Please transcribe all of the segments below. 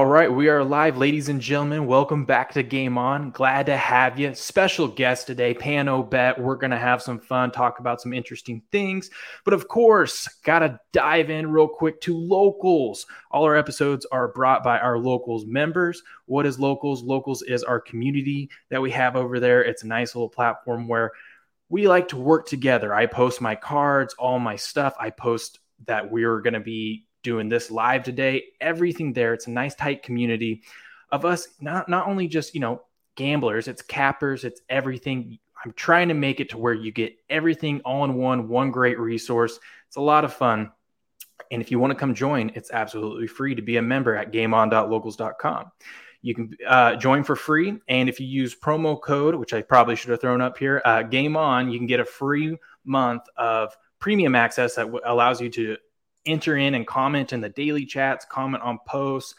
All right, we are live, ladies and gentlemen. Welcome back to Game On. Glad to have you. Special guest today, Pano Bet. We're going to have some fun, talk about some interesting things. But of course, got to dive in real quick to locals. All our episodes are brought by our locals members. What is locals? Locals is our community that we have over there. It's a nice little platform where we like to work together. I post my cards, all my stuff. I post that we're going to be doing this live today. Everything there. It's a nice tight community of us, not not only just, you know, gamblers, it's cappers, it's everything. I'm trying to make it to where you get everything all in one, one great resource. It's a lot of fun. And if you want to come join, it's absolutely free to be a member at gameon.locals.com. You can uh, join for free. And if you use promo code, which I probably should have thrown up here, uh, Game On, you can get a free month of premium access that w- allows you to enter in and comment in the daily chats, comment on posts,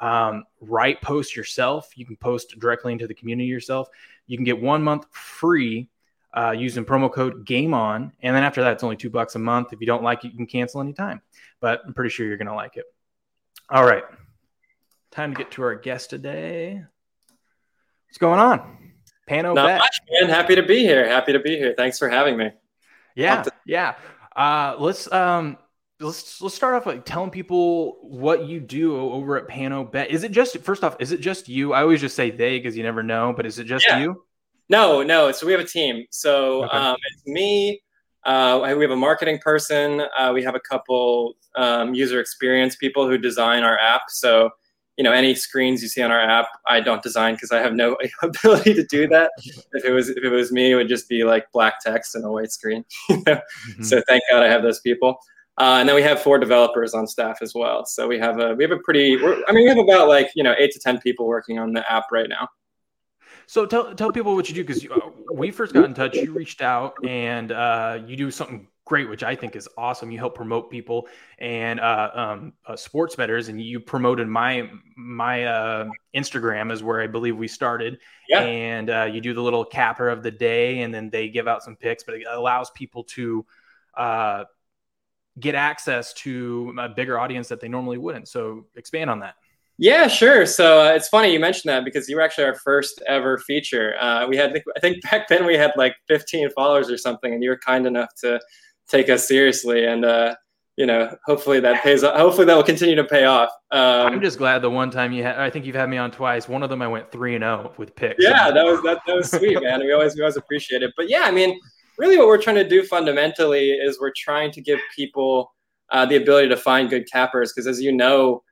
um, write posts yourself. You can post directly into the community yourself. You can get one month free uh, using promo code Game On, and then after that, it's only two bucks a month. If you don't like it, you can cancel anytime. But I'm pretty sure you're gonna like it. All right, time to get to our guest today. What's going on? Pano Not much, man. Happy to be here. Happy to be here. Thanks for having me. Yeah, yeah. Uh, let's um, let's let's start off like telling people what you do over at Pano Bet. Is it just first off, is it just you? I always just say they because you never know, but is it just yeah. you? No, no. So we have a team. So okay. um, it's me. Uh, we have a marketing person. Uh, we have a couple um, user experience people who design our app. So you know, any screens you see on our app, I don't design because I have no ability to do that. if it was if it was me, it would just be like black text and a white screen. mm-hmm. So thank God I have those people. Uh, and then we have four developers on staff as well. So we have a we have a pretty. I mean, we have about like you know eight to ten people working on the app right now. So tell tell people what you do because uh, we first got in touch. You reached out and uh, you do something great, which I think is awesome. You help promote people and uh, um, uh, sports betters, and you promoted my my uh, Instagram is where I believe we started. Yeah. And uh, you do the little capper of the day, and then they give out some picks, but it allows people to uh, get access to a bigger audience that they normally wouldn't. So expand on that. Yeah, sure. So uh, it's funny you mentioned that because you were actually our first ever feature. Uh, we had, I think back then we had like 15 followers or something, and you were kind enough to take us seriously. And uh, you know, hopefully that pays. off. Hopefully that will continue to pay off. Um, I'm just glad the one time you had, I think you've had me on twice. One of them I went three and zero oh with picks. Yeah, that was that, that was sweet, man. We always we always appreciate it. But yeah, I mean, really, what we're trying to do fundamentally is we're trying to give people uh, the ability to find good cappers because, as you know,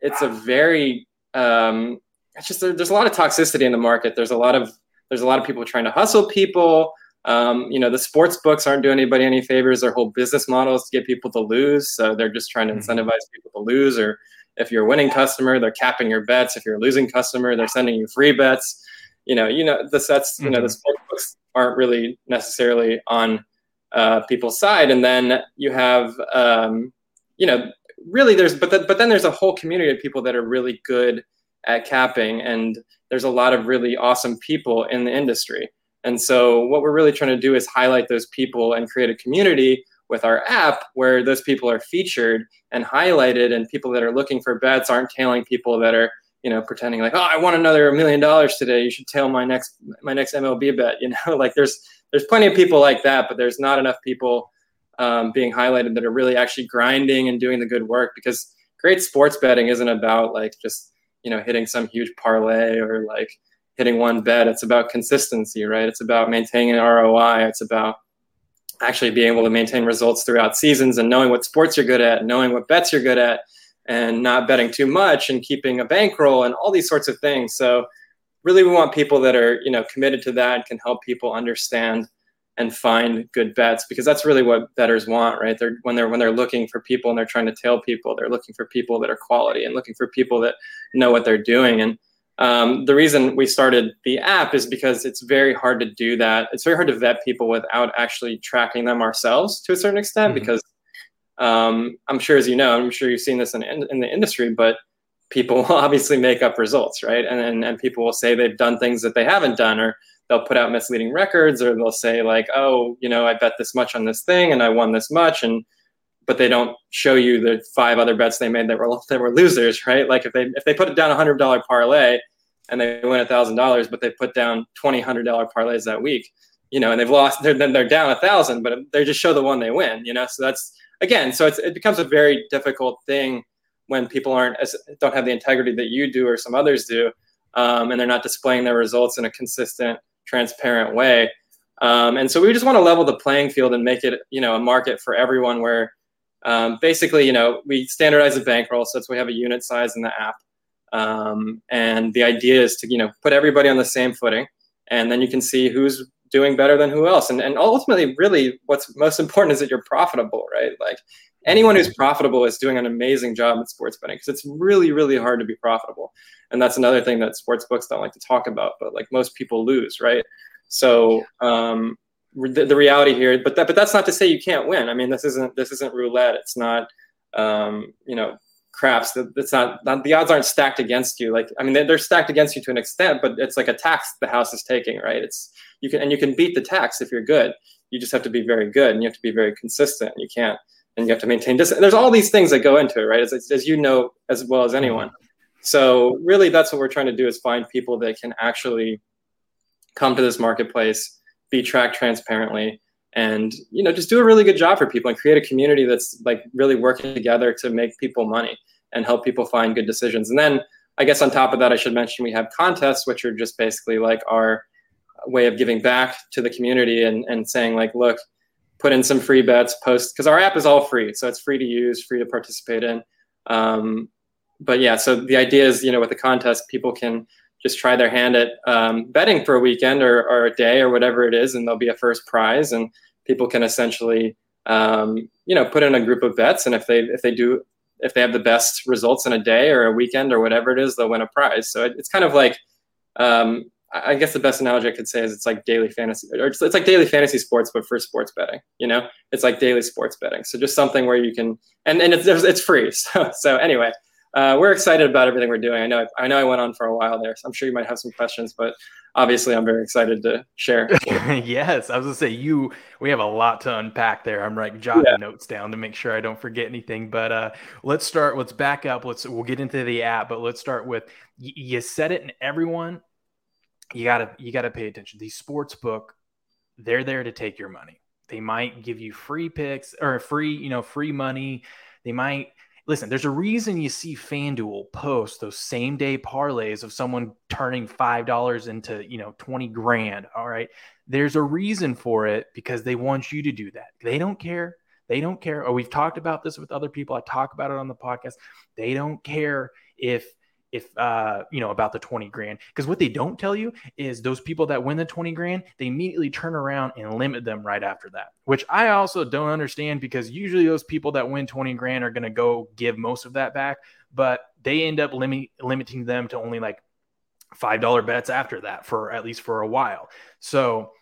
it's a very um, it's just there's a lot of toxicity in the market. There's a lot of there's a lot of people trying to hustle people. Um, you know, the sports books aren't doing anybody any favors. Their whole business model is to get people to lose. So they're just trying to mm-hmm. incentivize people to lose. Or if you're a winning customer, they're capping your bets. If you're a losing customer, they're sending you free bets. You know, you know, the sets, you know, the mm-hmm. sports books aren't really necessarily on uh, people's side. And then you have, um, you know, really there's, but, the, but then there's a whole community of people that are really good at capping. And there's a lot of really awesome people in the industry. And so what we're really trying to do is highlight those people and create a community with our app where those people are featured and highlighted and people that are looking for bets aren't tailing people that are you know pretending like oh i want another million dollars today you should tail my next my next mlb bet you know like there's there's plenty of people like that but there's not enough people um, being highlighted that are really actually grinding and doing the good work because great sports betting isn't about like just you know hitting some huge parlay or like hitting one bet. It's about consistency, right? It's about maintaining an ROI. It's about actually being able to maintain results throughout seasons and knowing what sports you're good at, knowing what bets you're good at, and not betting too much and keeping a bankroll and all these sorts of things. So really we want people that are, you know, committed to that and can help people understand and find good bets because that's really what bettors want, right? They're when they're when they're looking for people and they're trying to tail people, they're looking for people that are quality and looking for people that know what they're doing. And um, the reason we started the app is because it's very hard to do that. It's very hard to vet people without actually tracking them ourselves to a certain extent mm-hmm. because um, I'm sure, as you know, I'm sure you've seen this in, in the industry, but people obviously make up results, right? And, and, and people will say they've done things that they haven't done, or they'll put out misleading records, or they'll say, like, oh, you know, I bet this much on this thing and I won this much. And but they don't show you the five other bets they made that were that were losers, right? Like if they if they put down a hundred dollar parlay and they win a thousand dollars, but they put down twenty hundred dollar parlays that week, you know, and they've lost, they're, then they're down a thousand, but they just show the one they win, you know. So that's again, so it becomes a very difficult thing when people aren't as don't have the integrity that you do or some others do, um, and they're not displaying their results in a consistent, transparent way. Um, and so we just want to level the playing field and make it, you know, a market for everyone where um, basically, you know, we standardize the bankroll so we have a unit size in the app. Um, and the idea is to, you know, put everybody on the same footing and then you can see who's doing better than who else. And, and ultimately, really, what's most important is that you're profitable, right? Like anyone who's profitable is doing an amazing job at sports betting because it's really, really hard to be profitable. And that's another thing that sports books don't like to talk about, but like most people lose, right? So um, the, the, reality here, but that, but that's not to say you can't win. I mean, this isn't this isn't roulette. It's not um, you know craps. That's not, not, the odds aren't stacked against you. Like I mean, they're, they're stacked against you to an extent, but it's like a tax the house is taking, right? It's you can and you can beat the tax if you're good. You just have to be very good, and you have to be very consistent. You can't, and you have to maintain. There's all these things that go into it, right? As, as you know as well as anyone. So really, that's what we're trying to do is find people that can actually come to this marketplace, be tracked transparently, and you know just do a really good job for people and create a community that's like really working together to make people money and help people find good decisions. And then I guess on top of that, I should mention we have contests, which are just basically like our way of giving back to the community and, and saying like, look, put in some free bets, post because our app is all free, so it's free to use, free to participate in. Um, but yeah, so the idea is, you know, with the contest, people can just try their hand at um, betting for a weekend or, or a day or whatever it is, and there'll be a first prize, and people can essentially, um, you know, put in a group of bets, and if they if they do if they have the best results in a day or a weekend or whatever it is, they'll win a prize. So it, it's kind of like, um, I guess the best analogy I could say is it's like daily fantasy, or it's, it's like daily fantasy sports, but for sports betting. You know, it's like daily sports betting. So just something where you can, and and it's it's free. So so anyway, uh, we're excited about everything we're doing. I know I know I went on for a while there, so I'm sure you might have some questions, but obviously I'm very excited to share. yes, I was gonna say you. We have a lot to unpack there. I'm like jotting yeah. notes down to make sure I don't forget anything. But uh, let's start. Let's back up. Let's we'll get into the app, but let's start with y- you said it, and everyone, you gotta you gotta pay attention. These sports book, they're there to take your money. They might give you free picks or free, you know, free money. They might listen, there's a reason you see FanDuel post those same day parlays of someone turning $5 into, you know, 20 grand. All right. There's a reason for it because they want you to do that. They don't care. They don't care. Oh, we've talked about this with other people. I talk about it on the podcast. They don't care if if uh you know about the 20 grand. Because what they don't tell you is those people that win the 20 grand they immediately turn around and limit them right after that which i also don't understand because usually those people that win 20 grand are going to go give most of that back but they end up limit, limiting them to only like five dollar bets after that for at least for a while. So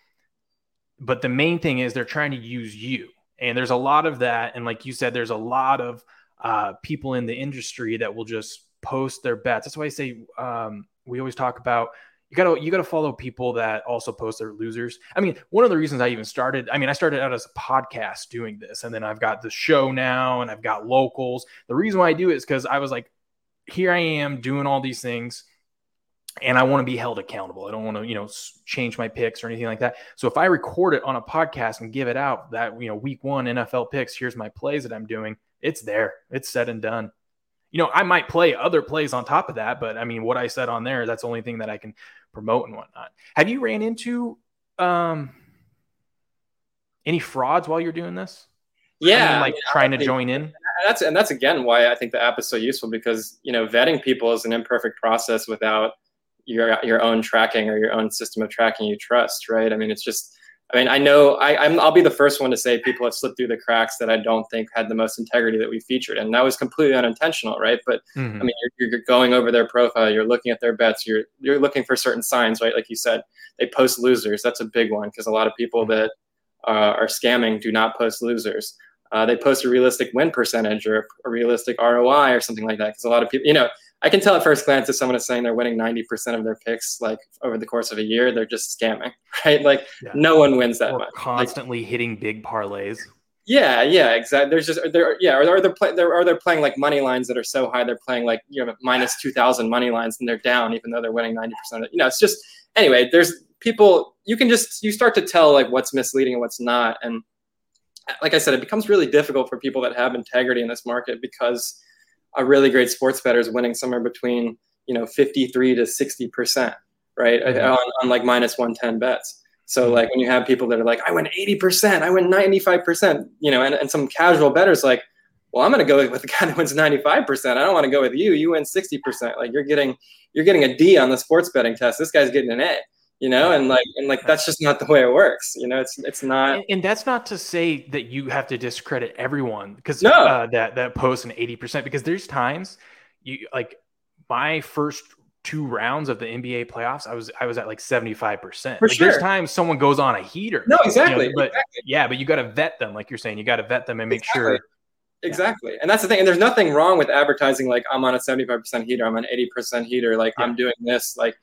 but the main thing is they're trying to use you. And there's a lot of that. And like you said there's a lot of uh, people in the industry that will just post their bets. That's why I say um, we always talk about you gotta you gotta follow people that also post their losers. I mean, one of the reasons I even started, I mean, I started out as a podcast doing this, and then I've got the show now, and I've got locals. The reason why I do it is because I was like, here I am doing all these things, and I want to be held accountable. I don't want to, you know, change my picks or anything like that. So if I record it on a podcast and give it out, that you know, week one NFL picks, here's my plays that I'm doing. It's there. It's said and done you know, I might play other plays on top of that, but I mean, what I said on there, that's the only thing that I can promote and whatnot. Have you ran into um, any frauds while you're doing this? Yeah, I mean, like trying to join in. That's and that's again why I think the app is so useful because you know vetting people is an imperfect process without your your own tracking or your own system of tracking you trust, right? I mean, it's just I mean, I know I, am I'll be the first one to say people have slipped through the cracks that I don't think had the most integrity that we featured, and that was completely unintentional, right? But mm-hmm. I mean, you're, you're, going over their profile, you're looking at their bets, you're you're looking for certain signs, right? Like you said, they post losers. That's a big one because a lot of people mm-hmm. that uh, are scamming do not post losers. Uh, they post a realistic win percentage or a realistic ROI or something like that because a lot of people, you know, I can tell at first glance if someone is saying they're winning 90% of their picks like over the course of a year, they're just scamming, right? Like yeah. no one wins that or much. Constantly like, hitting big parlays. Yeah, yeah, exactly. There's just there, yeah, or, or they're play, they're or they're playing like money lines that are so high they're playing like you know minus two thousand money lines and they're down even though they're winning ninety percent. You know, it's just anyway. There's people you can just you start to tell like what's misleading and what's not, and like I said, it becomes really difficult for people that have integrity in this market because a really great sports better is winning somewhere between you know 53 to 60 percent, right, mm-hmm. on, on like minus 110 bets. So mm-hmm. like when you have people that are like, I win 80%, I win 95%, you know, and, and some casual betters like, well, I'm going to go with the guy that wins 95%. I don't want to go with you. You win 60%. Like you're getting, you're getting a D on the sports betting test. This guy's getting an A, you know, and like, and like, that's just not the way it works. You know, it's, it's not. And, and that's not to say that you have to discredit everyone because no. uh, that, that posts an 80% because there's times you like my first two rounds of the NBA playoffs, I was I was at like seventy five percent. For sure. There's times someone goes on a heater. No, exactly. You know, but exactly. yeah, but you got to vet them, like you're saying. You got to vet them and make exactly. sure. Exactly, yeah. and that's the thing. And there's nothing wrong with advertising like I'm on a seventy five percent heater, I'm on eighty percent heater, like yeah. I'm doing this, like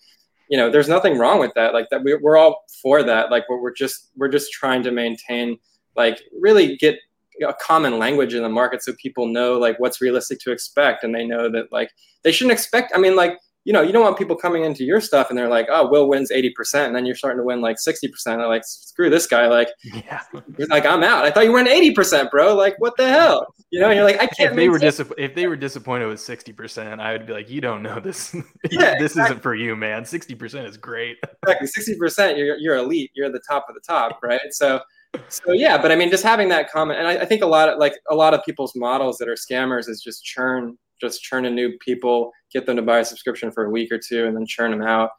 you know, there's nothing wrong with that. Like that, we, we're all for that. Like we're, we're just we're just trying to maintain, like really get a common language in the market so people know like what's realistic to expect and they know that like they shouldn't expect i mean like you know, you don't want people coming into your stuff and they're like, oh, Will wins 80%. And then you're starting to win like 60%. They're like, screw this guy. Like, yeah. like, I'm out. I thought you won 80%, bro. Like, what the hell? You know, and you're like, I can't. If they were disapp- if they were disappointed with 60%, I would be like, you don't know this. Yeah, this exactly. isn't for you, man. 60% is great. Exactly. 60%, you're, you're elite. You're the top of the top, right? So, so yeah, but I mean, just having that comment, and I, I think a lot of like a lot of people's models that are scammers is just churn just churn in new people, get them to buy a subscription for a week or two, and then churn them out.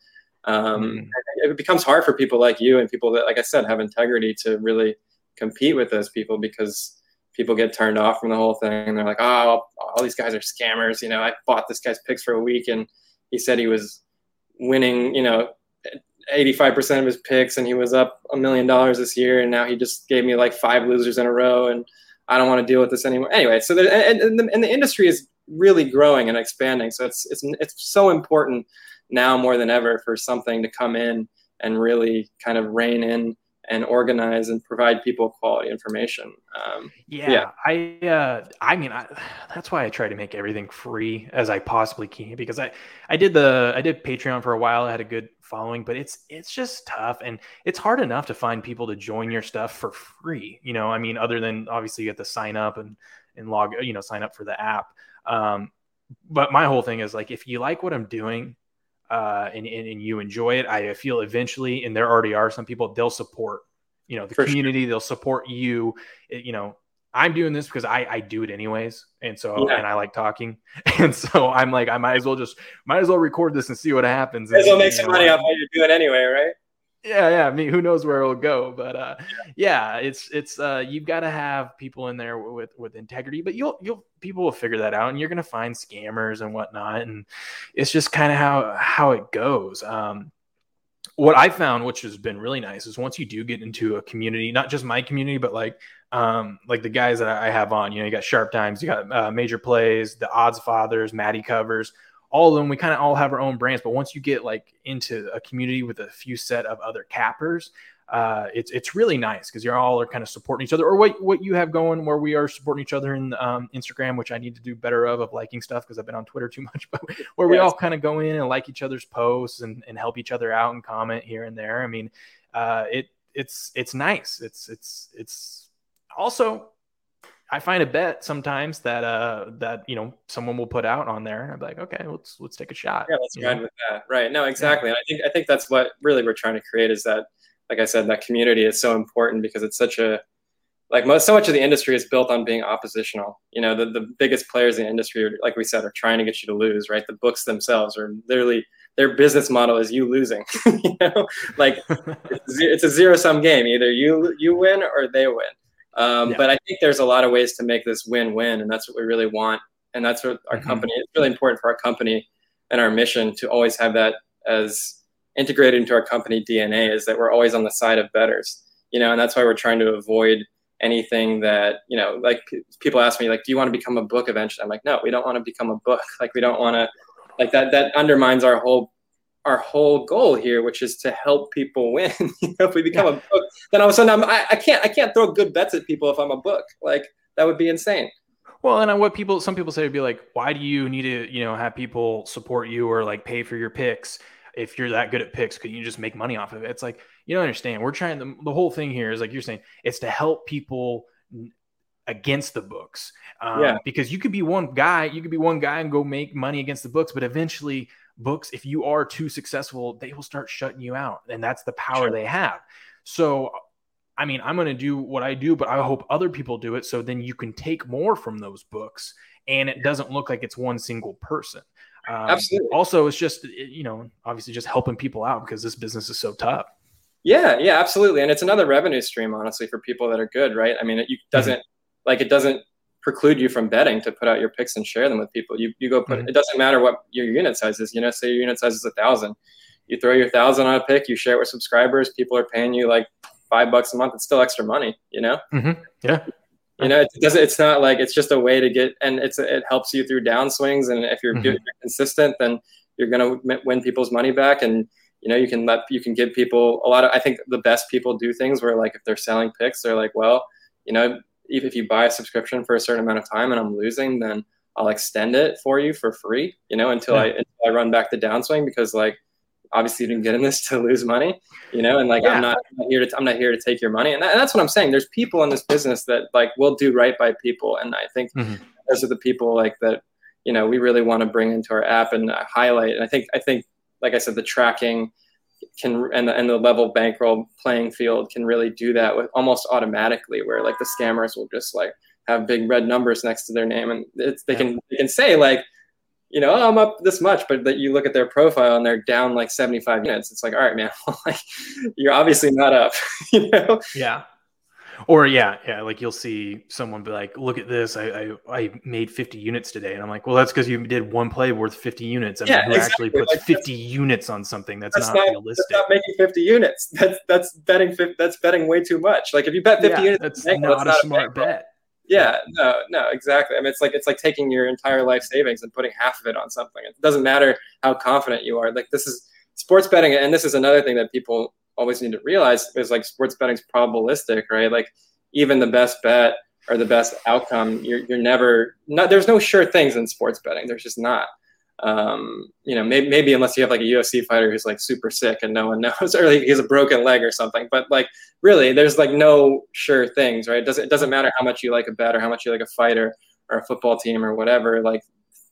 Um, mm. It becomes hard for people like you and people that, like I said, have integrity to really compete with those people because people get turned off from the whole thing. And they're like, oh, all these guys are scammers. You know, I bought this guy's picks for a week and he said he was winning, you know, 85% of his picks and he was up a million dollars this year. And now he just gave me like five losers in a row. And I don't want to deal with this anymore. Anyway, so there, and, and, the, and the industry is really growing and expanding. So it's it's it's so important now more than ever for something to come in and really kind of rein in and organize and provide people quality information. Um, yeah, yeah, I uh, I mean I, that's why I try to make everything free as I possibly can because I I did the I did Patreon for a while. I had a good following, but it's it's just tough and it's hard enough to find people to join your stuff for free. You know, I mean, other than obviously you have to sign up and and log you know sign up for the app. Um, but my whole thing is like, if you like what I'm doing, uh, and, and, and you enjoy it, I feel eventually, and there already are some people, they'll support, you know, the For community, sure. they'll support you. It, you know, I'm doing this because I, I do it anyways. And so, yeah. and I like talking. And so I'm like, I might as well just, might as well record this and see what happens. Might as well make some money off what you're doing anyway, right? Yeah yeah i mean who knows where it'll go but uh yeah. it's it's uh you've got to have people in there with with integrity but you'll you'll people will figure that out and you're gonna find scammers and whatnot and it's just kind of how how it goes. Um what i found which has been really nice is once you do get into a community not just my community but like um like the guys that i have on you know you got sharp times you got uh, major plays the odds fathers maddie covers all of them we kind of all have our own brands but once you get like into a community with a few set of other cappers uh, it's it's really nice because you're all are kind of supporting each other. Or what what you have going where we are supporting each other in um, Instagram which I need to do better of of liking stuff because I've been on Twitter too much but where we all kind of go in and like each other's posts and, and help each other out and comment here and there. I mean uh, it it's it's nice. It's it's it's also I find a bet sometimes that uh that you know someone will put out on there. And I'm like, okay, let's let's take a shot. Yeah, let's ride with that. Right. No, exactly. Yeah. I think I think that's what really we're trying to create is that, like I said, that community is so important because it's such a like most so much of the industry is built on being oppositional. You know, the, the biggest players in the industry, are, like we said, are trying to get you to lose. Right. The books themselves are literally their business model is you losing. you know, like it's a zero sum game. Either you you win or they win. Um, yeah. But I think there's a lot of ways to make this win-win, and that's what we really want. And that's what our mm-hmm. company. It's really important for our company and our mission to always have that as integrated into our company DNA. Is that we're always on the side of betters, you know, and that's why we're trying to avoid anything that you know. Like people ask me, like, do you want to become a book eventually? I'm like, no, we don't want to become a book. Like we don't want to. Like that. That undermines our whole our whole goal here, which is to help people win. you know, if we become yeah. a book, then all of a sudden I'm, I, I can't I can't throw good bets at people if I'm a book. Like that would be insane. Well, and what people some people say would be like, why do you need to you know have people support you or like pay for your picks if you're that good at picks? Could you just make money off of it? It's like you don't understand. We're trying the, the whole thing here is like you're saying it's to help people against the books. Um, yeah. Because you could be one guy, you could be one guy and go make money against the books, but eventually books, if you are too successful, they will start shutting you out. And that's the power sure. they have. So, I mean, I'm going to do what I do, but I hope other people do it. So then you can take more from those books and it doesn't look like it's one single person. Um, Absolutely. Also, it's just, you know, obviously just helping people out because this business is so tough. Yeah, yeah, absolutely. And it's another revenue stream, honestly, for people that are good, right? I mean, it doesn't, mm-hmm. like, it doesn't preclude you from betting to put out your picks and share them with people. You, you go put, mm-hmm. it doesn't matter what your unit size is, you know, say your unit size is a thousand, you throw your thousand on a pick, you share it with subscribers, people are paying you like five bucks a month. It's still extra money, you know? Mm-hmm. Yeah. You know, it doesn't, it's not like, it's just a way to get, and it's, it helps you through downswings. And if you're, mm-hmm. you're consistent, then you're going to win people's money back. And, you know, you can let, you can give people a lot of, I think the best people do things where like, if they're selling picks, they're like, well, you know, if you buy a subscription for a certain amount of time and I'm losing, then I'll extend it for you for free, you know, until yeah. I until I run back the downswing because like obviously you didn't get in this to lose money, you know, and like yeah. I'm, not, I'm, not, here to I'm not here to take your money, and, that, and, that's what I'm saying. There's people in this business that like will do right by people, and I think mm-hmm. those are the people like that, you know, we really want to bring into our app and highlight. And I think I think like I said, the tracking can and the, and the level bankroll playing field can really do that with almost automatically where like the scammers will just like have big red numbers next to their name and it's, they can they can say like you know oh, i'm up this much but that you look at their profile and they're down like 75 units. It's like all right man like you're obviously not up you know? Yeah or yeah, yeah, like you'll see someone be like, "Look at this! I I, I made 50 units today," and I'm like, "Well, that's because you did one play worth 50 units." I mean, yeah, who exactly. actually puts like, 50 units on something that's, that's not, not, realistic? That's not making 50 units. That's that's betting. That's betting way too much. Like if you bet 50 yeah, units, that's bank, not, that's a smart a bet. Yeah, no, no, exactly. I mean, it's like it's like taking your entire life savings and putting half of it on something. It doesn't matter how confident you are. Like this is sports betting, and this is another thing that people always need to realize is like sports betting's probabilistic, right? Like even the best bet or the best outcome, you're, you're never not. There's no sure things in sports betting. There's just not. Um, you know, maybe, maybe unless you have like a UFC fighter who's like super sick and no one knows, or like he has a broken leg or something. But like, really, there's like no sure things, right? It doesn't it doesn't matter how much you like a bet or how much you like a fighter or a football team or whatever. Like,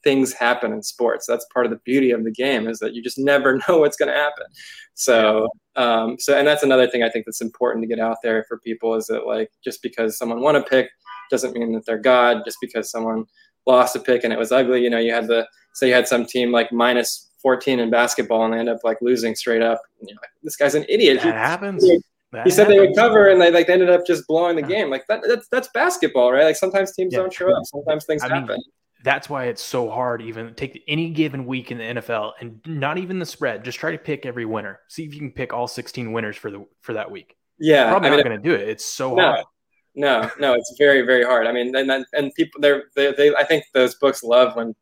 things happen in sports. That's part of the beauty of the game is that you just never know what's going to happen. So, um, so, and that's another thing I think that's important to get out there for people is that like, just because someone won a pick doesn't mean that they're God. Just because someone lost a pick and it was ugly, you know, you had the, say you had some team like minus 14 in basketball and they end up like losing straight up. And you're like, this guy's an idiot. That he, happens. He, he said they would cover and they like they ended up just blowing the game. Like that, that's that's basketball, right? Like sometimes teams yeah. don't show up. Sometimes things I happen. Mean, that's why it's so hard. Even take any given week in the NFL and not even the spread. Just try to pick every winner. See if you can pick all 16 winners for the for that week. Yeah, probably I mean, not going to do it. It's so no, hard. No, no, it's very very hard. I mean, and and people they're they, they I think those books love when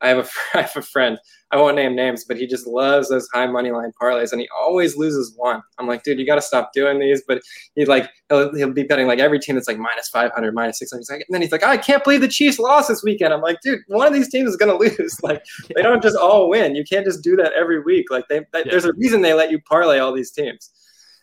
I have a I have a friend. I won't name names, but he just loves those high money line parlays, and he always loses one. I'm like, dude, you got to stop doing these. But he like he'll, he'll be betting like every team that's like minus 500, minus 600. He's like, and then he's like, oh, I can't believe the Chiefs lost this weekend. I'm like, dude, one of these teams is gonna lose. Like they don't just all win. You can't just do that every week. Like they, yeah. there's a reason they let you parlay all these teams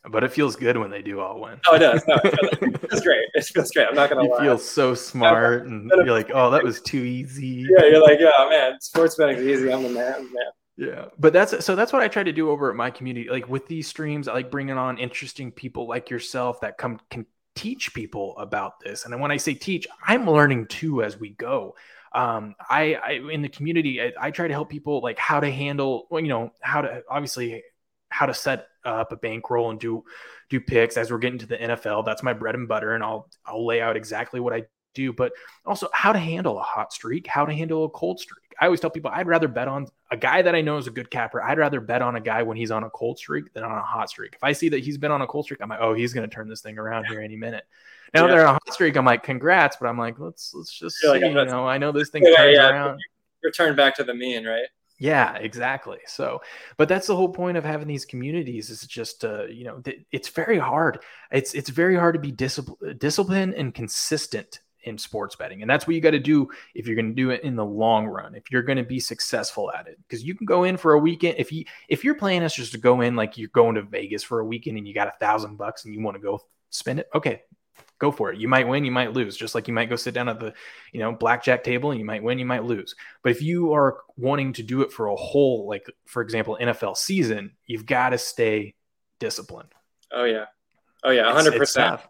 but it feels good when they do all win. Oh, it does. No, it feels great. It feels great. I'm not gonna you lie. feel so smart, and you're like, oh, that was too easy. Yeah, you're like, yeah, man, sports betting's easy. I'm the man, man. Yeah, but that's so that's what I try to do over at my community. Like with these streams, I like bringing on interesting people like yourself that come can teach people about this. And when I say teach, I'm learning too as we go. Um, I, I in the community, I, I try to help people like how to handle, well, you know, how to obviously how to set up a bankroll and do do picks as we're getting to the NFL. That's my bread and butter, and I'll I'll lay out exactly what I do, but also how to handle a hot streak, how to handle a cold streak. I always tell people I'd rather bet on a guy that I know is a good capper. I'd rather bet on a guy when he's on a cold streak than on a hot streak. If I see that he's been on a cold streak, I'm like, oh, he's going to turn this thing around here any minute. Now yeah. they're on a hot streak. I'm like, congrats, but I'm like, let's let's just see. Like, you know, I know this thing yeah, turns yeah. around. Return back to the mean, right? Yeah, exactly. So, but that's the whole point of having these communities is just, uh, you know, th- it's very hard. It's it's very hard to be discipl- disciplined and consistent in sports betting, and that's what you got to do if you're going to do it in the long run. If you're going to be successful at it, because you can go in for a weekend. If you if your plan is just to go in like you're going to Vegas for a weekend and you got a thousand bucks and you want to go spend it, okay, go for it. You might win, you might lose, just like you might go sit down at the, you know, blackjack table and you might win, you might lose. But if you are wanting to do it for a whole, like for example, NFL season, you've got to stay disciplined. Oh yeah, oh yeah, hundred percent,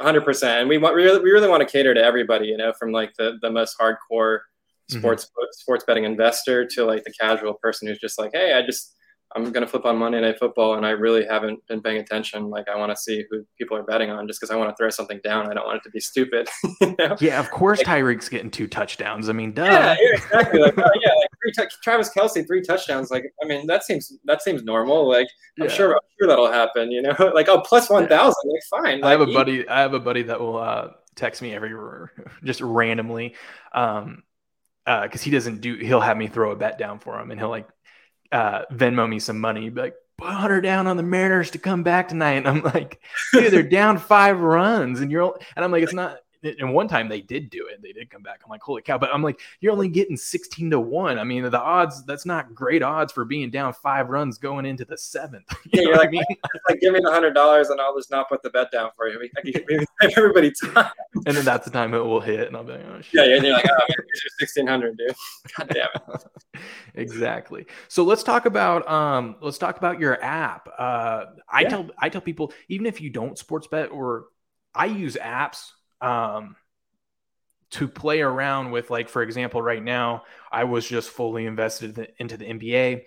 hundred percent. And we want we really, we really want to cater to everybody, you know, from like the the most hardcore mm-hmm. sports mm-hmm. sports betting investor to like the casual person who's just like, hey, I just I'm going to flip on Monday Night Football, and I really haven't been paying attention. Like, I want to see who people are betting on just because I want to throw something down. I don't want it to be stupid. you know? Yeah, of course, like, Tyreek's getting two touchdowns. I mean, duh. Yeah, yeah exactly. Like, uh, yeah, like three t- Travis Kelce, three touchdowns. Like, I mean, that seems that seems normal. Like, I'm yeah. sure, I'm sure that'll happen. You know, like, oh, plus one thousand. Like, fine. I have a buddy. I have a buddy that will uh, text me every just randomly. Um, because uh, he doesn't do he'll have me throw a bet down for him and he'll like uh, Venmo me some money, be like, put her down on the Mariners to come back tonight. And I'm like, dude, they're down five runs, and you're, and I'm like, it's not and one time they did do it. They did come back. I'm like, holy cow. But I'm like, you're only getting 16 to one. I mean, the odds, that's not great odds for being down five runs going into the seventh. You yeah, you're like, I mean? like, give me the hundred dollars and I'll just not put the bet down for you. I can everybody time. And then that's the time it will hit. And I'll be like, oh, shit. Yeah, yeah. And you're like, oh, man, here's your 1600, dude. God damn it. exactly. So let's talk about, um, let's talk about your app. Uh, I yeah. tell, I tell people, even if you don't sports bet or I use apps um, to play around with, like, for example, right now, I was just fully invested into the NBA.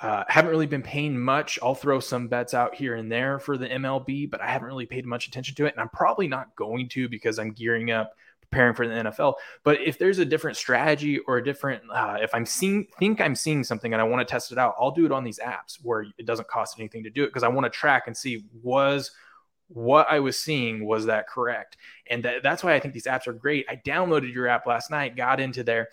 Uh, haven't really been paying much. I'll throw some bets out here and there for the MLB, but I haven't really paid much attention to it. And I'm probably not going to because I'm gearing up, preparing for the NFL. But if there's a different strategy or a different, uh, if I'm seeing, think I'm seeing something and I want to test it out, I'll do it on these apps where it doesn't cost anything to do it because I want to track and see was what I was seeing was that correct? And that, that's why I think these apps are great. I downloaded your app last night, got into there.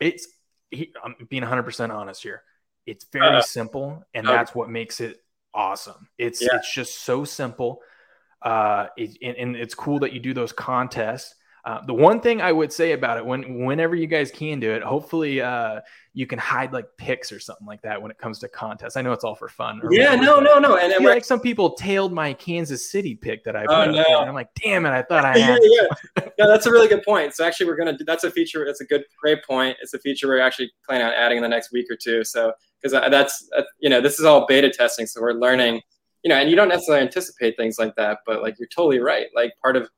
It's I'm being 100% honest here. It's very uh, simple, and okay. that's what makes it awesome. It's yeah. it's just so simple. Uh, it, and, and it's cool that you do those contests. Uh, the one thing I would say about it, when whenever you guys can do it, hopefully uh, you can hide like picks or something like that when it comes to contests. I know it's all for fun. Yeah, whatever, no, no, no. And then like some people tailed my Kansas City pick that I oh, put oh, no. and I'm like, damn it, I thought I had. yeah, yeah. yeah, that's a really good point. So actually, we're gonna do, that's a feature. That's a good, great point. It's a feature we're actually planning on adding in the next week or two. So because that's uh, you know this is all beta testing, so we're learning. You know, and you don't necessarily anticipate things like that, but like you're totally right. Like part of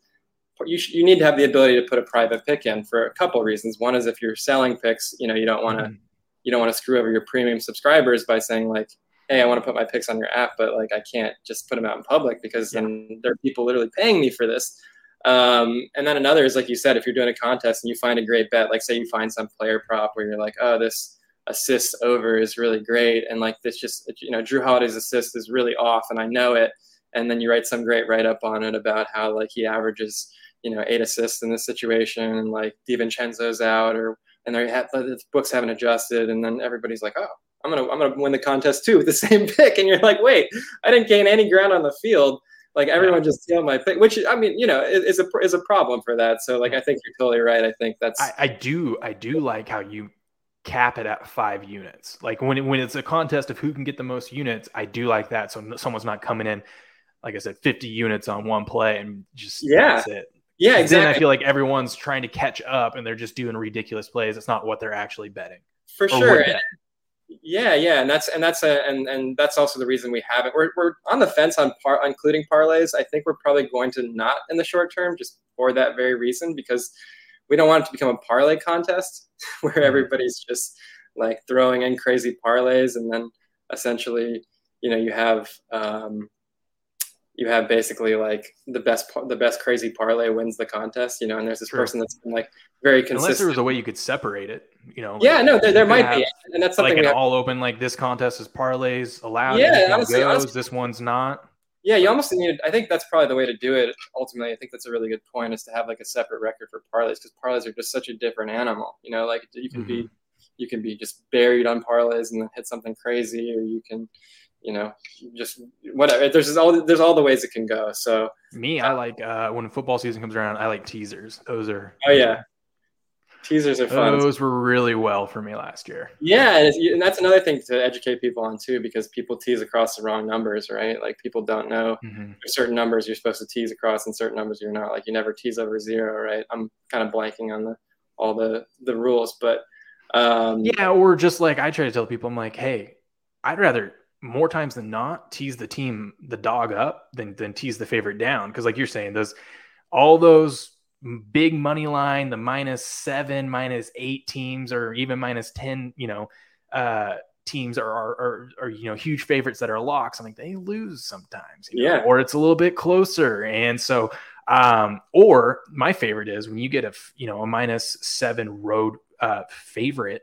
you, sh- you need to have the ability to put a private pick in for a couple of reasons. One is if you're selling picks, you know, you don't want to, mm-hmm. you don't want to screw over your premium subscribers by saying like, Hey, I want to put my picks on your app, but like, I can't just put them out in public because yeah. then there are people literally paying me for this. Um, and then another is like you said, if you're doing a contest and you find a great bet, like say you find some player prop where you're like, oh, this assist over is really great. And like this just, you know, Jrue Holiday's assist is really off and I know it. And then you write some great write up on it about how like he averages you know eight assists in this situation, and like DiVincenzo's out, or and they have the books haven't adjusted, and then everybody's like, oh, I'm gonna I'm gonna win the contest too with the same pick, and you're like, wait, I didn't gain any ground on the field. Like everyone just steal my pick, which I mean, you know, is a is a problem for that. So like, I think you're totally right. I think that's I, I do I do like how you cap it at five units. Like when it, when it's a contest of who can get the most units, I do like that. So someone's not coming in, like I said, 50 units on one play and just yeah. that's it. Yeah, exactly. Then I feel like everyone's trying to catch up and they're just doing ridiculous plays. It's not what they're actually betting. For sure. Yeah, yeah, and that's and that's a and and that's also the reason we haven't. We're we're on the fence on par including parlays. I think we're probably going to not in the short term, just for that very reason, because we don't want it to become a parlay contest where mm-hmm. everybody's just like throwing in crazy parlays and then essentially, you know, you have um, you have basically like the best the best crazy parlay wins the contest, you know, and there's this sure. person that's been like very consistent. Unless there was a way you could separate it, you know. Yeah, no, there, there might be, and that's something like an all open like this contest is parlays allowed. Yeah, honestly, honestly, this one's not. Yeah, you almost need. I think that's probably the way to do it. Ultimately, I think that's a really good point is to have like a separate record for parlays because parlays are just such a different animal. You know, like you can mm-hmm. be you can be just buried on parlays and then hit something crazy, or you can, you know, just whatever. There's all there's all the ways it can go. So me, I like uh, when football season comes around, I like teasers. Those are oh yeah, teasers are fun. Those were really well for me last year. Yeah, and, and, that's another thing to educate people on too, because people tease across the wrong numbers, right? Like people don't know mm-hmm. certain numbers you're supposed to tease across, and certain numbers you're not. Like you never tease over zero, right? I'm kind of blanking on the all the the rules, but um, yeah, or just like I try to tell people, I'm like, hey, I'd rather more times than not tease the team the dog up than than tease the favorite down because like you're saying those all those big money line, the minus seven, minus eight teams, or even minus 10, you know, uh, teams are, are, are, are, you know, huge favorites that are locks. I think they lose sometimes, yeah, know, or it's a little bit closer. And so, um, or my favorite is when you get a, you know, a minus seven road, uh, favorite.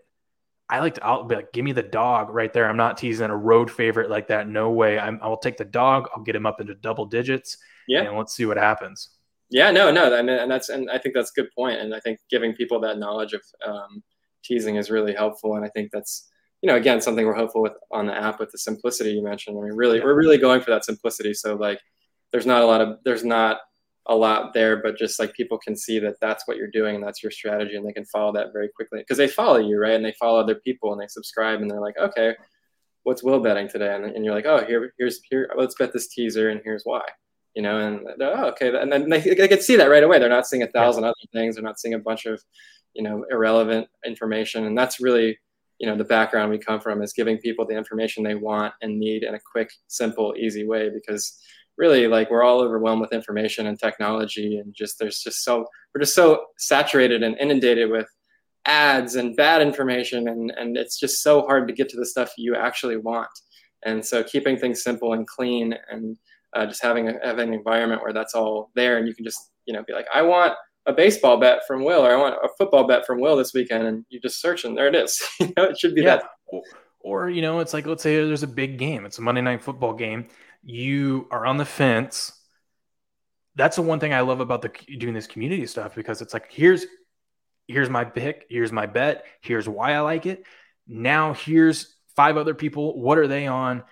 I like to, I'll be like, give me the dog right there. I'm not teasing a road favorite like that. No way. I'm, I'll take the dog. I'll get him up into double digits. Yeah. And let's see what happens. Yeah, no, no, I mean, and that's and I think that's a good point, and I think giving people that knowledge of um, teasing is really helpful, and I think that's you know again something we're hopeful with on the app with the simplicity you mentioned. I mean, really, yeah. we're really going for that simplicity. So like, there's not a lot of there's not a lot there, but just like people can see that that's what you're doing and that's your strategy, and they can follow that very quickly because they follow you, right? And they follow other people and they subscribe, and they're like, okay, what's Will betting today? And, and you're like, oh, here, here's here, let's bet this teaser, and here's why you know, and oh, okay, and then they, they can see that right away. They're not seeing a thousand yeah. other things. They're not seeing a bunch of, you know, irrelevant information, and that's really, you know, the background we come from is giving people the information they want and need in a quick, simple, easy way. Because really, like we're all overwhelmed with information and technology, and just there's just so we're just so saturated and inundated with ads and bad information, and and it's just so hard to get to the stuff you actually want. And so, keeping things simple and clean and uh, just having a, having an environment where that's all there and you can just you know be like i want a baseball bet from will or i want a football bet from will this weekend and you just search and there it is you know it should be yeah. that or you know it's like let's say there's a big game it's a monday night football game you are on the fence. That's the one thing i love about the doing this community stuff because it's like here's here's my pick here's my bet here's why i like it. Now here's five other people what are they on?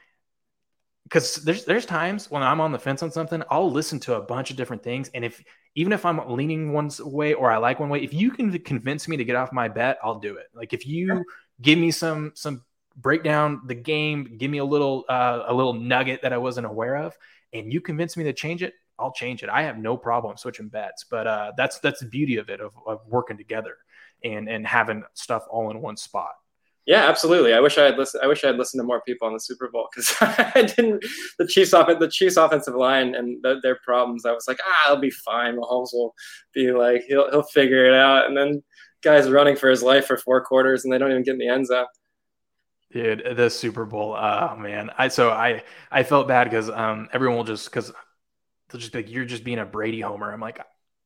Because there's there's times when I'm on the fence on something, I'll listen to a bunch of different things, and if even if I'm leaning one way or I like one way, if you can convince me to get off my bet, I'll do it. Like if you give me some some break down the game, give me a little uh, a little nugget that I wasn't aware of, and you convince me to change it, I'll change it. I have no problem switching bets, but uh, that's that's the beauty of it of, of working together and and having stuff all in one spot. Yeah, absolutely. I wish I had listened. I wish I had listened to more people on the Super Bowl because I didn't. The Chiefs off the Chiefs offensive line and the, their problems. I was like, ah, I'll be fine. Mahomes will be like, he'll he'll figure it out. And then guys running for his life for four quarters and they don't even get in the end zone. Dude, the Super Bowl. Oh man, I so I I felt bad because um everyone will just because they'll just be like, you're just being a Brady homer. I'm like,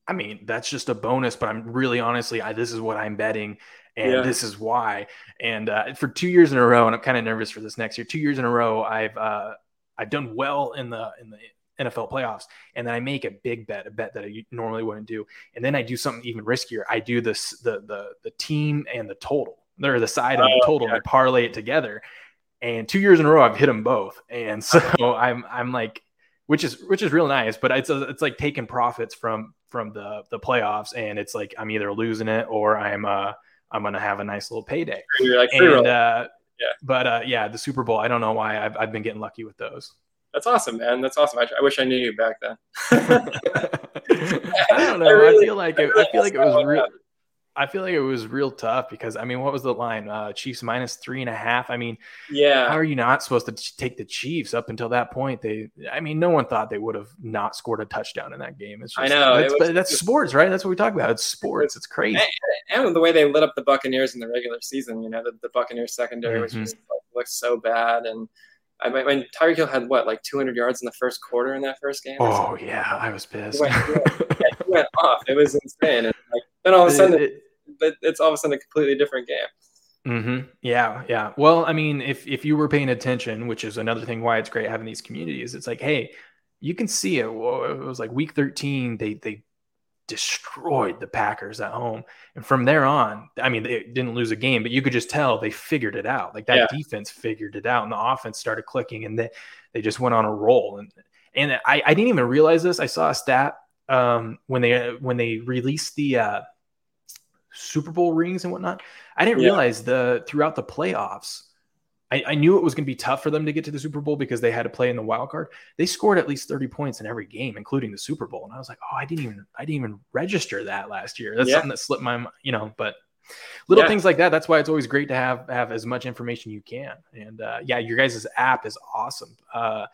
I mean, that's just a bonus, but I'm really honestly, I, this is what I'm betting and yeah. this is why. And uh, for two years in a row, and I'm kind of nervous for this next year. Two years in a row, I've uh, I've done well in the in the NFL playoffs, and then I make a big bet, a bet that I normally wouldn't do, and then I do something even riskier. I do this the the the team and the total, or the side and the oh, total, and I parlay it together. And two years in a row, I've hit them both, and so I'm I'm like, which is which is real nice, but it's it's like taking profits from from the the playoffs, and it's like I'm either losing it or I'm uh I'm gonna have a nice little payday. Like, and, uh, yeah. But uh, yeah, the Super Bowl. I don't know why I've, I've been getting lucky with those. That's awesome, man. That's awesome. I, I wish I knew you back then. I don't know. I, really, I feel like it, I feel like it was real. I feel like it was real tough because I mean, what was the line? Uh, Chiefs minus three and a half. I mean, yeah. How are you not supposed to take the Chiefs up until that point? They, I mean, no one thought they would have not scored a touchdown in that game. It's just, I know, it's, was, that's just, sports, right? That's what we talk about. It's sports. It's crazy. And, and, the way they lit up the Buccaneers in the regular season, you know, the, the Buccaneers secondary, mm-hmm. which just like, looked so bad, and I mean, Tyreek Hill had what, like 200 yards in the first quarter in that first game? Oh yeah, I was pissed. He went, yeah, he went off. It was insane. And like, then all of a sudden. It, it, but it's all of a sudden a completely different game. Mm-hmm. Yeah, yeah. Well, I mean, if if you were paying attention, which is another thing why it's great having these communities, it's like, hey, you can see it. It was like week thirteen. They they destroyed the Packers at home. And from there on, I mean, they didn't lose a game, but you could just tell they figured it out. Like that yeah. defense figured it out, and the offense started clicking, and they they just went on a roll. And and I, I didn't even realize this. I saw a stat um, when they when they released the uh, Super Bowl rings and whatnot. I didn't yeah. realize the throughout the playoffs I, I, knew it was going to be tough for them to get to the Super Bowl because they had to play in the wild card. They scored at least 30 points in every game, including the Super Bowl. And I was like, oh, I didn't even I didn't even register that last year. That's yeah. something that slipped my you know, but little yeah. things like that. That's why it's always great to have have as much information you can. And uh, yeah, your guys' app is awesome. Uh,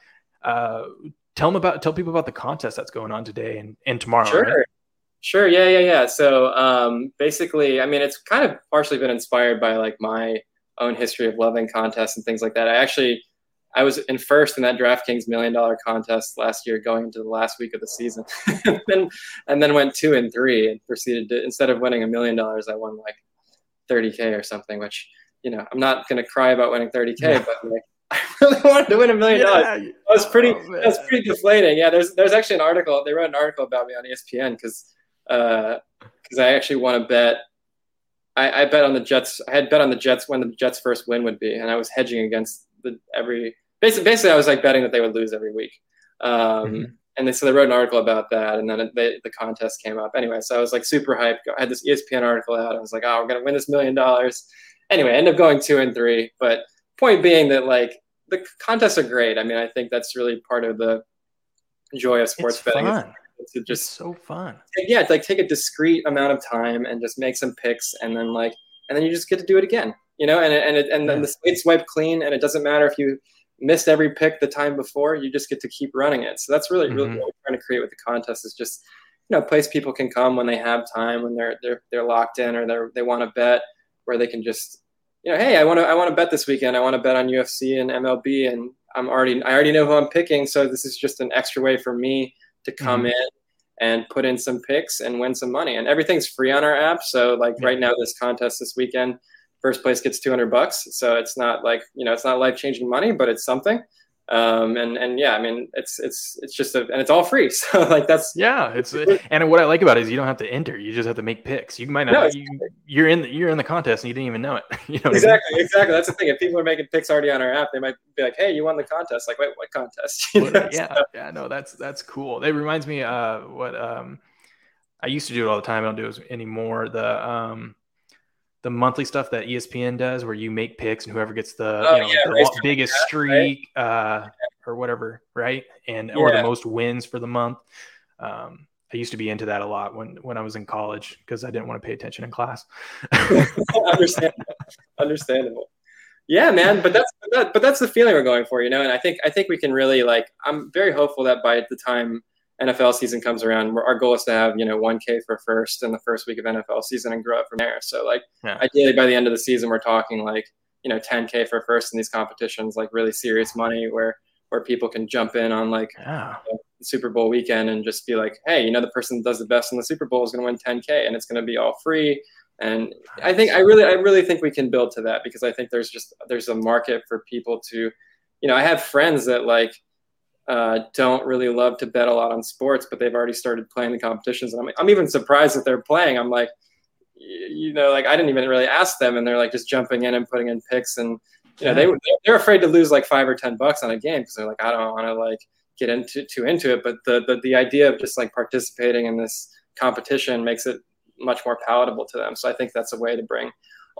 uh, tell them about tell people about the contest that's going on today and, and tomorrow. Sure. Right? Sure. Yeah. Yeah. Yeah. So um, basically, I mean, it's kind of partially been inspired by like my own history of loving contests and things like that. I actually I was in first in that DraftKings million dollar contest last year, going into the last week of the season, and, then, and then went two and three and proceeded to instead of winning a million dollars, I won like 30k or something. Which you know I'm not going to cry about winning 30k, yeah. but like I really wanted to win a million dollars. That was pretty. Oh, that was pretty deflating. Yeah, there's there's actually an article. They wrote an article about me on ESPN because because uh, I actually want to bet I, I, bet on the Jets. I had bet on the Jets when the Jets' first win would be, and I was hedging against the every. Basically, basically, I was like betting that they would lose every week. Um, mm-hmm. And they, so they wrote an article about that, and then they, the contest came up. Anyway, so I was like super hyped. I had this ESPN article out. I was like, oh, we're gonna win this million dollars. Anyway, I ended up going two and three. But point being that like the contests are great. I mean, I think that's really part of the joy of sports it's betting. Fun to just it's so fun. Yeah, it's like take a discrete amount of time and just make some picks, and then like, and then you just get to do it again. You know, and and it, and then the slate's wiped clean, and it doesn't matter if you missed every pick the time before. You just get to keep running it. So that's really really mm-hmm. what we're trying to create with the contest is just you know, a place people can come when they have time, when they're they're they're locked in or they're they want to bet, where they can just you know, hey, I want to I want to bet this weekend. I want to bet on UFC and MLB, and I'm already I already know who I'm picking, so this is just an extra way for me to come mm-hmm. in and put in some picks and win some money. And everything's free on our app. So like yeah. right now, this contest this weekend, first place gets 200 bucks. So it's not like, you know, it's not life changing money, but it's something um, and and yeah, I mean it's it's it's just a and it's all free. So like that's yeah, it's and what I like about it is you don't have to enter; you just have to make picks. You might not no, you, you're in the, you're in the contest and you didn't even know it. you know exactly, I mean? exactly. That's the thing. If people are making picks already on our app, they might be like, "Hey, you won the contest!" Like, wait, what contest? yeah, so. yeah, no, that's that's cool. It reminds me uh what um I used to do it all the time. I don't do it anymore. The um the monthly stuff that ESPN does, where you make picks and whoever gets the, oh, you know, yeah, the biggest streak right? uh, or whatever, right? And yeah. or the most wins for the month. Um, I used to be into that a lot when when I was in college because I didn't want to pay attention in class. Understandable. Understandable. Yeah, man. But that's that, but that's the feeling we're going for, you know. And I think I think we can really like. I'm very hopeful that by the time NFL season comes around, our goal is to have you know 1K for first in the first week of NFL season and grow it from there. So like yeah. ideally by the end of the season, we're talking like you know 10K for first in these competitions, like really serious money where where people can jump in on like yeah. you know, Super Bowl weekend and just be like, hey, you know the person that does the best in the Super Bowl is going to win 10K and it's going to be all free. And I think I really I really think we can build to that because I think there's just there's a market for people to, you know, I have friends that like uh, don't really love to bet a lot on sports, but they've already started playing the competitions. And I'm, I'm even surprised that they're playing. I'm like, you know, like I didn't even really ask them, and they're like just jumping in and putting in picks, and you know, they they're afraid to lose like five or ten bucks on a game because they're like, I don't want to like get into too into it. But the, the the idea of just like participating in this competition makes it much more palatable to them. So I think that's a way to bring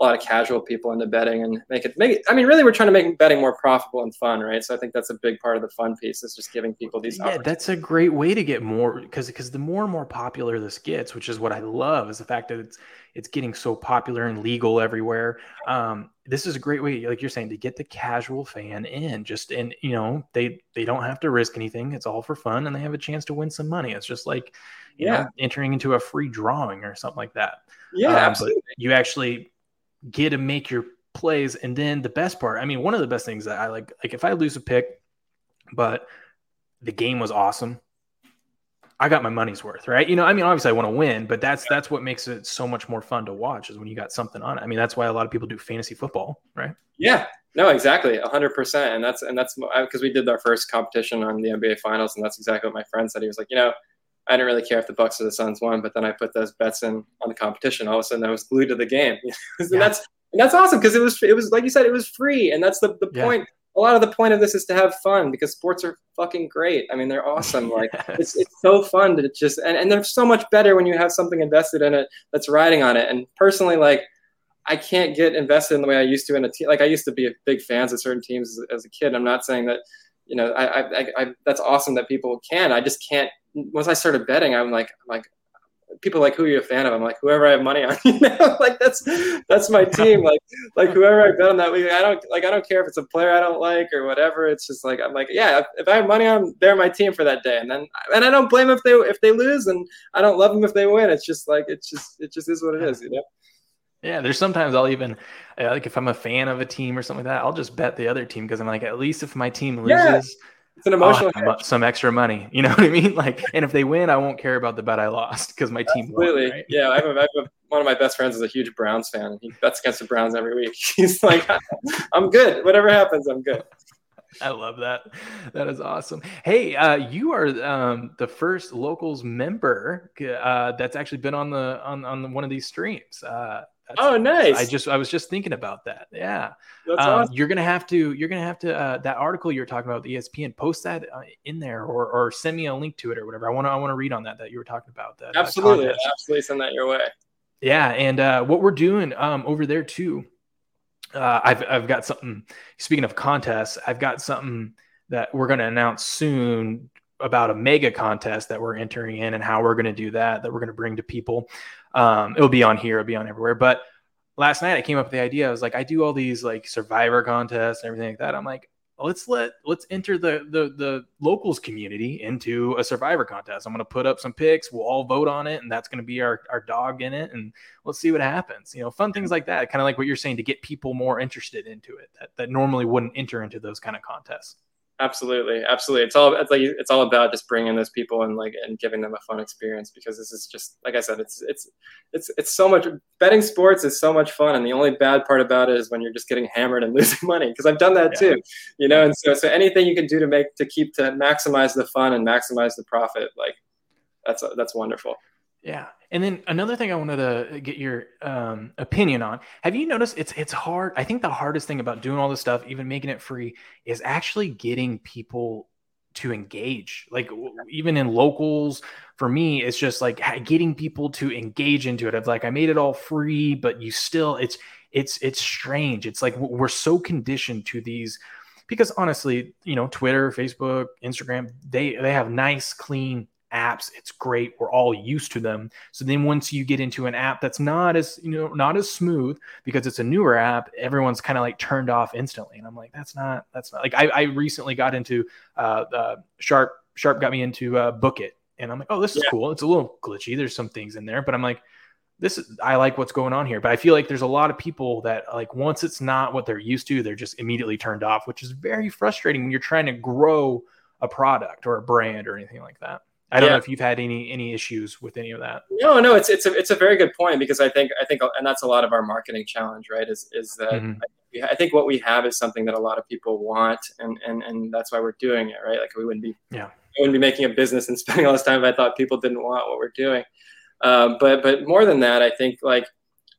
a lot of casual people into betting and make it make it, I mean really we're trying to make betting more profitable and fun right? So I think that's a big part of the fun piece is just giving people these yeah that's a great way to get more because because the more and more popular this gets which is what I love is the fact that it's it's getting so popular and legal everywhere. Um, this is a great way like you're saying to get the casual fan in just and you know they they don't have to risk anything. It's all for fun and they have a chance to win some money. It's just like you yeah. know entering into a free drawing or something like that. Yeah um, absolutely. you actually get to make your plays. And then the best part, I mean, one of the best things that I like, like if I lose a pick, but the game was awesome, I got my money's worth, right? You know, I mean, obviously I want to win, but that's that's what makes it so much more fun to watch is when you got something on it. I mean, that's why a lot of people do fantasy football, right? Yeah, no, exactly, hundred percent, and that's and that's uh, because we did our first competition on the NBA Finals, and that's exactly what my friend said. He was like, you know, I didn't really care if the Bucks or the Suns won, but then I put those bets in on the competition. All of a sudden, I was glued to the game. and yeah. that's and that's awesome because it was it was like you said, it was free, and that's the the yeah. point. A lot of the point of this is to have fun because sports are fucking great. I mean, they're awesome. Like it's it's so fun to just and, and they're so much better when you have something invested in it that's riding on it. And personally, like I can't get invested in the way I used to in a team. Like I used to be a big fans of certain teams as, as a kid. I'm not saying that you know, I, I, I, that's awesome that people can. I just can't. Once I started betting, I'm like, I'm like, people like, who are you a fan of? I'm like, whoever I have money on. You know, like that's that's my team. Like, like whoever I bet on that week. I don't like. I don't care if it's a player I don't like or whatever. It's just like I'm like, yeah. If, I have money on, they're my team for that day. And then, and I don't blame them if they if they lose, and I don't love them if they win. It's just like it's just it just is what it is. You know. Yeah, there's sometimes I'll even like if I'm a fan of a team or something like that, I'll just bet the other team because I'm like, at least if my team loses, yeah, it's an emotional some extra money. You know what I mean? Like, and if they win, I won't care about the bet I lost because my team. Absolutely, won, right? yeah. I have, a, I have a, one of my best friends is a huge Browns fan. He bets against the Browns every week. He's like, I'm good. Whatever happens, I'm good. I love that. That is awesome. Hey, uh, you are um, the first locals member uh, that's actually been on the on on one of these streams. Uh, oh, nice. I just I was just thinking about that. Yeah, um, awesome. you're gonna have to you're gonna have to uh, that article you're talking about the ESPN post that uh, in there or or send me a link to it or whatever. I want to I want to read on that that you were talking about. That absolutely, absolutely send that your way. Yeah, and uh, what we're doing um, over there too. Uh, I've I've got something. Speaking of contests, I've got something that we're going to announce soon about a mega contest that we're entering in and how we're going to do that that we're going to bring to people um, it'll be on here it'll be on everywhere. But last night i came up with the idea. I was like i do all these like survivor contests and everything like that. I'm like let's let let's enter the the the locals community into a survivor contest. I'm to put up some picks we'll all vote on it and that's to be our our dog in it and let's see what happens. You know fun things like that. Kind of like what you're saying to get people more interested into it that, that normally wouldn't enter into those kind of contests absolutely absolutely. It's all it's like it's all about just bringing those people and like and giving them a fun experience because this is just like i said it's it's it's it's so much betting sports is so much fun and the only bad part about it is when you're just getting hammered and losing money because i've done that yeah. too you know and so so anything you can do to make to keep to maximize the fun and maximize the profit like that's that's wonderful yeah. And then another thing I wanted to get your um, opinion on. Have you noticed it's it's hard? I think the hardest thing about doing all this stuff, even making it free, is actually getting people to engage. Like even in locals, for me, it's just like getting people to engage into it. Of like I made it all free, but you still it's it's it's strange. It's like we're so conditioned to these because honestly, you know, Twitter, Facebook, Instagram, they they have nice, clean apps. It's great. We're all used to them. So then once you get into an app that's not as you know not as smooth because it's a newer app everyone's kind of like turned off instantly. And i'm like that's not that's not like i, I recently got into uh, uh sharp sharp got me into uh, book it. And i'm like oh this is yeah. cool. It's a little glitchy. There's some things in there. But i'm like this is i like what's going on here. But i feel like there's a lot of people that like once it's not what they're used to they're just immediately turned off which is very frustrating when you're trying to grow a product or a brand or anything like that I don't yeah. know if you've had any any issues with any of that. No, no, it's it's a it's a very good point because I think I think and that's a lot of our marketing challenge, right? Is is that mm-hmm. I, I, think what we have is something that a lot of people want, and and and that's why we're doing it, right? Like we wouldn't be yeah we wouldn't be making a business and spending all this time if I thought people didn't want what we're doing. Um, but but more than that, I think like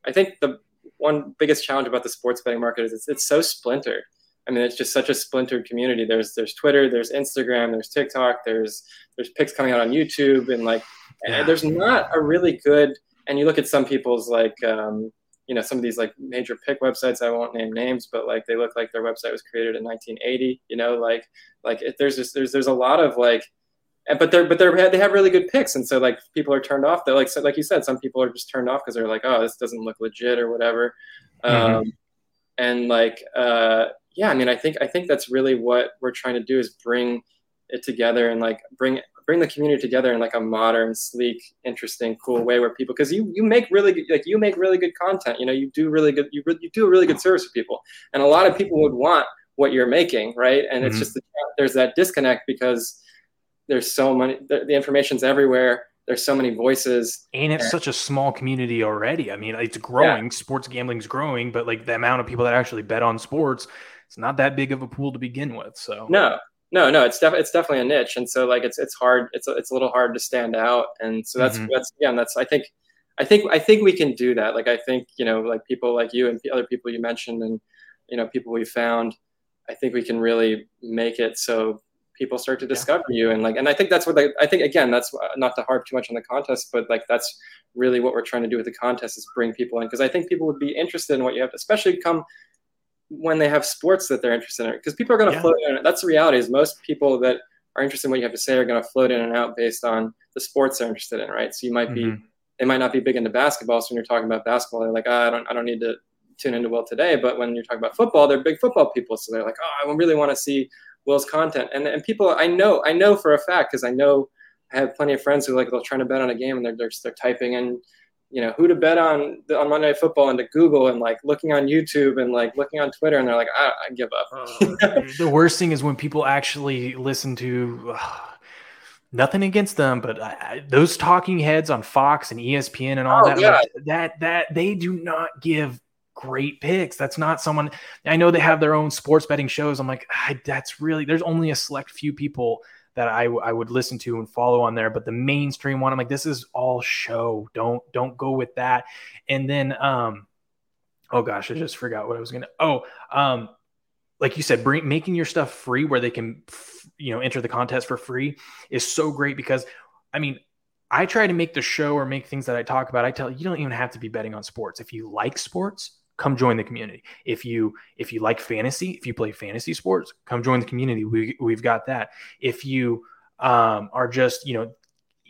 I think the one biggest challenge about the sports betting market is it's it's so splintered. I mean, it's just such a splintered community. There's there's Twitter, there's Instagram, there's TikTok, there's there's picks coming out on YouTube, and like yeah. there's not a really good. And you look at some people's like um, you know some of these like major pick websites. I won't name names, but like they look like their website was created in 1980. You know, like like it, there's just there's there's a lot of like but they're but they're they have really good picks and so like people are turned off they're like so, like you said some people are just turned off because they're like oh this doesn't look legit or whatever mm-hmm. um, and like uh, yeah, I mean, I think I think that's really what we're trying to do is bring it together and like bring bring the community together in like a modern, sleek, interesting, cool way where people because you you make really good like you make really good content. You know, you do really good you you do a really good service for people, and a lot of people would want what you're making, right? And mm-hmm. it's just there's that disconnect because there's so many the, the information's everywhere there's so many voices and it's such a small community already i mean it's growing yeah. sports gambling's growing but like the amount of people that actually bet on sports it's not that big of a pool to begin with. So no, no, no, it's definitely it's definitely a niche, and so like it's it's hard. It's a, it's a little hard to stand out, and so that's mm-hmm. that's again that's I think I think I think we can do that. Like I think you know like people like you and other people you mentioned, and you know people we found. I think we can really make it so people start to discover yeah. you and like and i think that's what they, i think again that's not to harp too much on the contest but like that's really what we're trying to do with the contest is bring people in because i think people would be interested in what you have especially come when they have sports that they're interested in because people are going to yeah. float in that's the reality is most people that are interested in what you have to say are going to float in and out based on the sports they're interested in right so you might mm-hmm. be they might not be big into basketball so when you're talking about basketball they're like oh, i don't i don't need to tune into will today but when you're talking about football they're big football people so they're like oh i really want to see will's content and, and people i know i know for a fact because i know i have plenty of friends who like they're trying to bet on a game and they're, they're, they're typing in you know who to bet on on Monday Night Football into Google and like looking on YouTube and like looking on Twitter and they're like I, I give up. uh, the worst thing is when people actually listen to. Uh, nothing against them, but I, I, those talking heads on Fox and ESPN and all oh, that, like, that that they do not give great picks. That's not someone I know they have their own sports betting shows. I'm like, that's really there's only a select few people that I, I would listen to and follow on there. But the mainstream one, I'm like, this is all show. Don't don't go with that. And then um, oh gosh, I just forgot what I was gonna. Oh, um, like you said, bring making your stuff free where they can, you know, enter the contest for free is so great because, I mean, I try to make the show or make things that I talk about. I tell you, you don't even have to be betting on sports. If you like sports, come join the community. If you if you like fantasy, if you play fantasy sports, come join the community. We we've got that. If you um, are just you know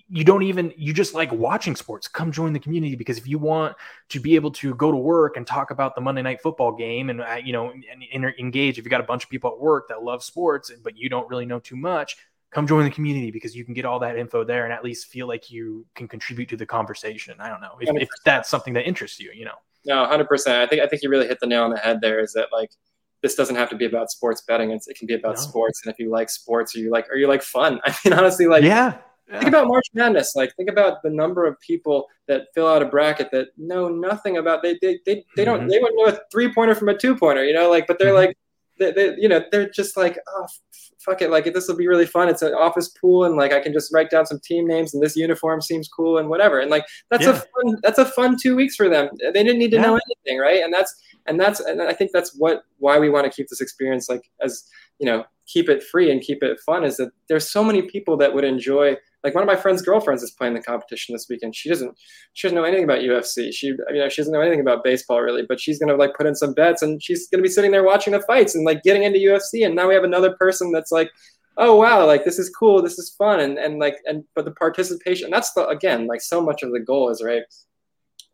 you don't even you just like watching sports come join the community because if you want to be able to go to work and talk about the monday night football game and uh, you know and, and engage if you got a bunch of people at work that love sports but you don't really know too much come join the community because you can get all that info there and at least feel like you can contribute to the conversation i don't know if, if that's something that interests you you know no, hundred percent. I think I think you really hit the nail on the head. There is that like this doesn't have to be about sports betting. It's, it can be about no. sports, and if you like sports, or you like, or you like fun. I mean, honestly, like yeah. yeah. Think about March Madness. Like, think about the number of people that fill out a bracket that know nothing about. They they they, they don't. Mm-hmm. They wouldn't know a three pointer from a two pointer. You know, like, but they're mm-hmm. like, they, they, you know, they're just like, oh, fuck it, like this will be really fun. It's an office pool, and like I can just write down some team names, and this uniform seems cool, and whatever. And like that's yeah. a fun that's a fun two weeks for them. They didn't need to yeah. know anything, right? And that's and that's and I think that's what why we want to keep this experience like as you know keep it free and keep it fun is that there's so many people that would enjoy like one of my friend's girlfriends is playing the competition this weekend. She doesn't she doesn't know anything about UFC. She you know she doesn't know anything about baseball really, but she's gonna like put in some bets and she's gonna be sitting there watching the fights and like getting into UFC. And now we have another person that's like, oh wow, like this is cool, this is fun, and and like and but the participation that's the again like so much of the goal is right.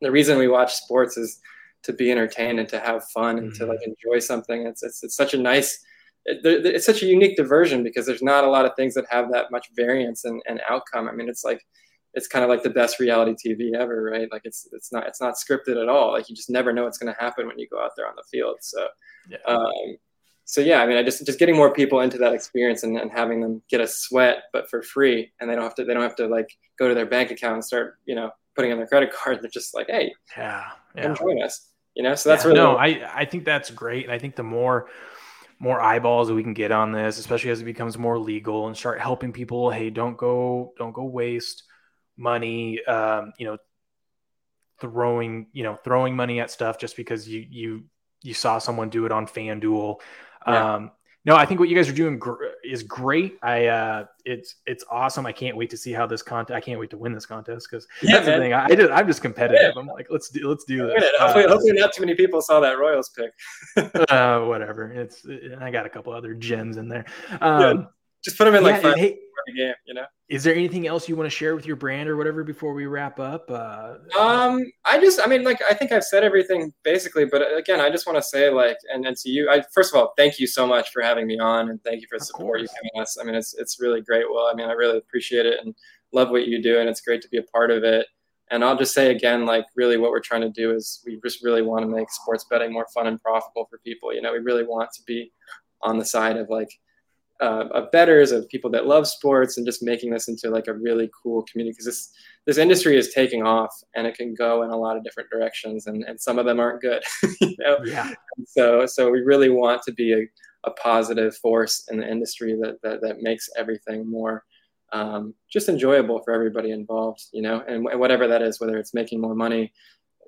The reason we watch sports is to be entertained and to have fun and mm-hmm. to like enjoy something. It's, it's it's such a nice it's such a unique diversion because there's not a lot of things that have that much variance and, and outcome. I mean, it's like it's kind of like the best reality TV ever, right? Like it's it's not it's not scripted at all. Like you just never know what's going to happen when you go out there on the field. So, yeah. Um, so yeah, I mean, I just just getting more people into that experience and, and having them get a sweat, but for free, and they don't have to they don't have to like go to their bank account and start you know putting in their credit card. They're just like, hey, yeah, yeah. come join us. You know, so that's yeah, really no. I I think that's great, and I think the more more eyeballs we can get on this, especially as it becomes more legal and start helping people. Hey, don't go, don't go waste money. Um, you know, throwing, you know, throwing money at stuff just because you you you saw someone do it on FanDuel. Yeah. Um, no, I think what you guys are doing gr- is great. I uh, it's it's awesome. I can't wait to see how this contest. I can't wait to win this contest because yeah, that's man. the thing. I, I just, I'm just competitive. Yeah. I'm like, let's do let's do this. Hopefully, uh, hopefully, not too many people saw that Royals pick. uh, whatever. It's I got a couple other gems in there. Um, yeah. Just put them in like yeah, hey, game, you know. Is there anything else you want to share with your brand or whatever before we wrap up? Uh, um, I just, I mean, like, I think I've said everything basically, but again, I just want to say, like, and, and to you, I first of all, thank you so much for having me on, and thank you for the support you've given us. I mean, it's it's really great. Well, I mean, I really appreciate it and love what you do, and it's great to be a part of it. And I'll just say again, like, really, what we're trying to do is we just really want to make sports betting more fun and profitable for people. You know, we really want to be on the side of like uh, of betters, of people that love sports, and just making this into like a really cool community because this this industry is taking off and it can go in a lot of different directions, and, and some of them aren't good. you know? Yeah. So so we really want to be a, a positive force in the industry that that, that makes everything more um, just enjoyable for everybody involved, you know, and, and whatever that is, whether it's making more money,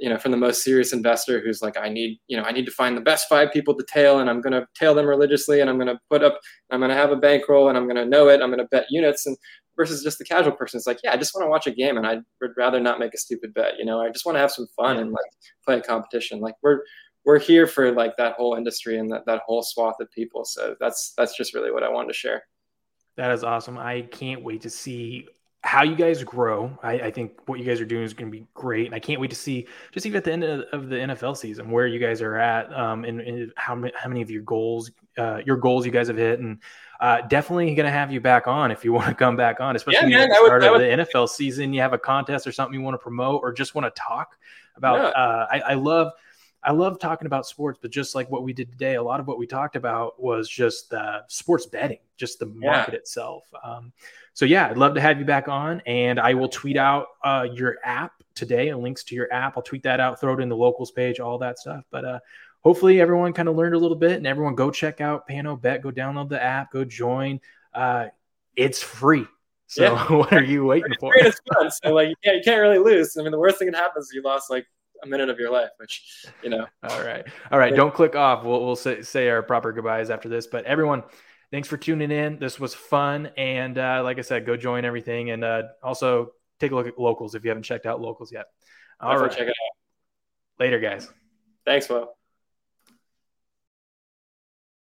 you know, from the most serious investor who's like, I need, you know, I need to find the best five people to tail and I'm going to tail them religiously and I'm going to put up, I'm going to have a bankroll and I'm going to know it. I'm going to bet units and versus just the casual person. It's like, yeah, I just want to watch a game and I would rather not make a stupid bet. You know, I just want to have some fun and like play a competition. Like we're, we're here for like that whole industry and that, that whole swath of people. So that's, that's just really what I wanted to share. That is awesome. I can't wait to see how you guys grow. I, I, think what you guys are doing is going to be great, and I can't wait to see just even at the end of, of the NFL season where you guys are at, um, and, and, how many how many of your goals, uh, your goals you guys have hit, and uh, definitely going to have you back on if you want to come back on, especially yeah, man, at the start would, of would... the NFL season. You have a contest or something you want to promote, or just want to talk about. Yeah. Uh, I, I love. I love talking about sports, but just like what we did today, a lot of what we talked about was just uh, sports betting, just the market yeah. itself. Um, so yeah, I'd love to have you back on, and I will tweet out uh, your app today and links to your app. I'll tweet that out, throw it in the locals page, all that stuff. But uh, hopefully, everyone kind of learned a little bit, and everyone go check out Pano Bet, go download the app, go join. Uh, it's free. So yeah. what are you waiting for? It's fun. So like, yeah, you can't really lose. I mean, the worst thing that happens is you lost like a minute of your life, which you know. All right, all right. Don't click off. We'll we'll say, say our proper goodbyes after this. But everyone, thanks for tuning in. This was fun, and uh, like I said, go join everything, and uh, also take a look at locals if you haven't checked out locals yet. All right, check it out. Later, guys. Thanks, Will.